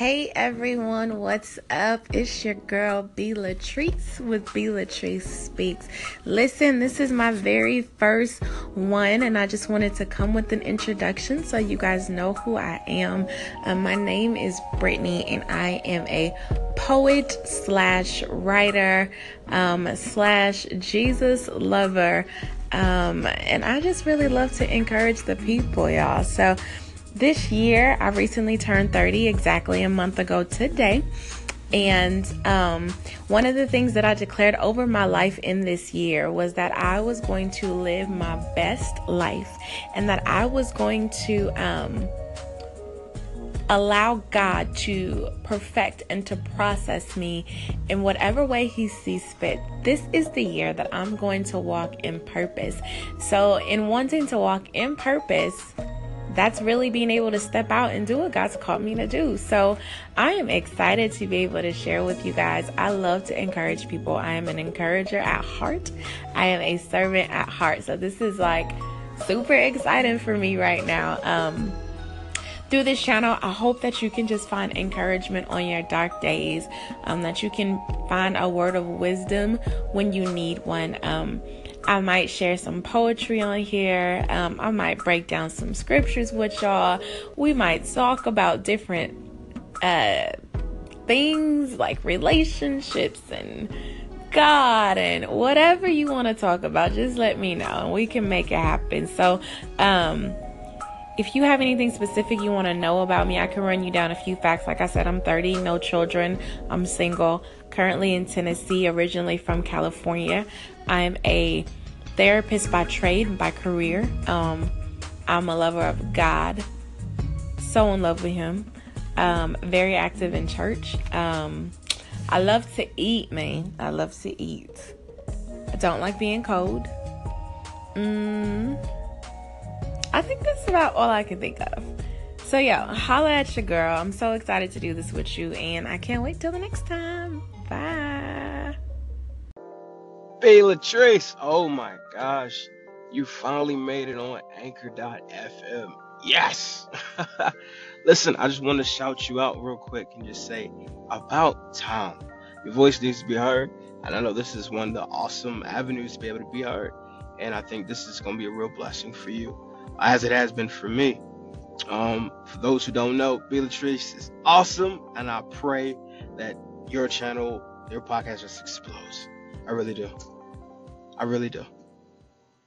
Hey everyone, what's up? It's your girl B Latrice with B Latrice Speaks. Listen, this is my very first one, and I just wanted to come with an introduction so you guys know who I am. Um, my name is Brittany, and I am a poet slash writer um, slash Jesus lover. Um, and I just really love to encourage the people, y'all. So this year, I recently turned 30 exactly a month ago today. And um, one of the things that I declared over my life in this year was that I was going to live my best life and that I was going to um, allow God to perfect and to process me in whatever way He sees fit. This is the year that I'm going to walk in purpose. So, in wanting to walk in purpose, that's really being able to step out and do what God's called me to do. So I am excited to be able to share with you guys. I love to encourage people. I am an encourager at heart. I am a servant at heart. So this is like super exciting for me right now. Um, through this channel, I hope that you can just find encouragement on your dark days, um, that you can find a word of wisdom when you need one. Um, I might share some poetry on here. Um, I might break down some scriptures with y'all. We might talk about different uh, things like relationships and God and whatever you want to talk about. Just let me know and we can make it happen. So, um, if you have anything specific you want to know about me, I can run you down a few facts. Like I said, I'm 30, no children, I'm single, currently in Tennessee, originally from California. I'm a therapist by trade and by career. Um, I'm a lover of God, so in love with Him. Um, very active in church. Um, I love to eat, man. I love to eat. I don't like being cold. Mm, I think that's about all I can think of. So, yeah, holla at your girl. I'm so excited to do this with you, and I can't wait till the next time. Bye. B Latrice. Oh my gosh. You finally made it on anchor.fm. Yes. Listen, I just want to shout you out real quick and just say, about time. Your voice needs to be heard. And I know this is one of the awesome avenues to be able to be heard. And I think this is going to be a real blessing for you, as it has been for me. Um, for those who don't know, B Latrice is awesome. And I pray that your channel, your podcast just explodes. I really do. I really do.